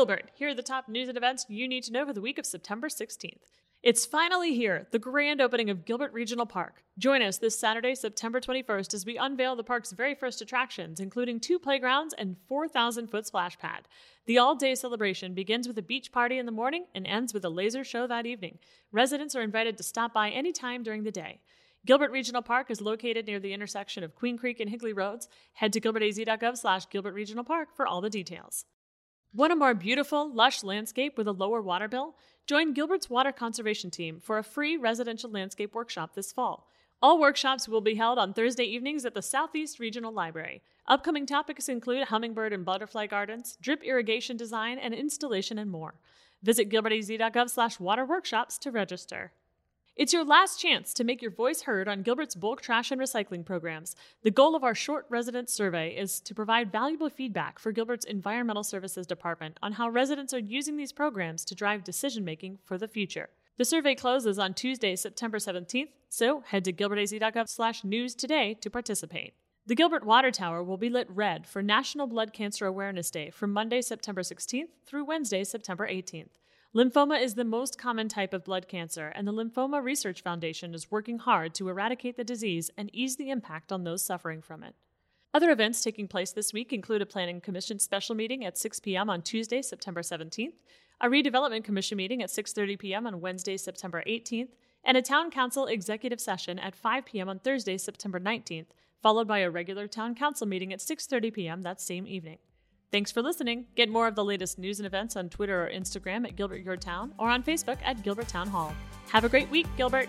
Gilbert. Here are the top news and events you need to know for the week of September 16th. It's finally here, the grand opening of Gilbert Regional Park. Join us this Saturday, September 21st, as we unveil the park's very first attractions, including two playgrounds and 4,000 foot splash pad. The all day celebration begins with a beach party in the morning and ends with a laser show that evening. Residents are invited to stop by any time during the day. Gilbert Regional Park is located near the intersection of Queen Creek and Higley Roads. Head to gilbertaz.gov slash Gilbert Regional Park for all the details. Want a more beautiful, lush landscape with a lower water bill? Join Gilbert's Water Conservation Team for a free residential landscape workshop this fall. All workshops will be held on Thursday evenings at the Southeast Regional Library. Upcoming topics include hummingbird and butterfly gardens, drip irrigation design, and installation, and more. Visit gilbertaz.gov slash water workshops to register. It's your last chance to make your voice heard on Gilbert's bulk trash and recycling programs. The goal of our short resident survey is to provide valuable feedback for Gilbert's Environmental Services Department on how residents are using these programs to drive decision making for the future. The survey closes on Tuesday, September 17th, so head to gilbertaz.gov slash news today to participate. The Gilbert Water Tower will be lit red for National Blood Cancer Awareness Day from Monday, September 16th through Wednesday, September 18th. Lymphoma is the most common type of blood cancer, and the Lymphoma Research Foundation is working hard to eradicate the disease and ease the impact on those suffering from it. Other events taking place this week include a Planning Commission special meeting at 6 p.m. on Tuesday, September 17th, a Redevelopment Commission meeting at 6:30 p.m. on Wednesday, September 18th, and a Town Council executive session at 5 p.m. on Thursday, September 19th, followed by a regular Town Council meeting at 6:30 p.m. that same evening. Thanks for listening. Get more of the latest news and events on Twitter or Instagram at Gilbert Your Town or on Facebook at Gilbert Town Hall. Have a great week, Gilbert.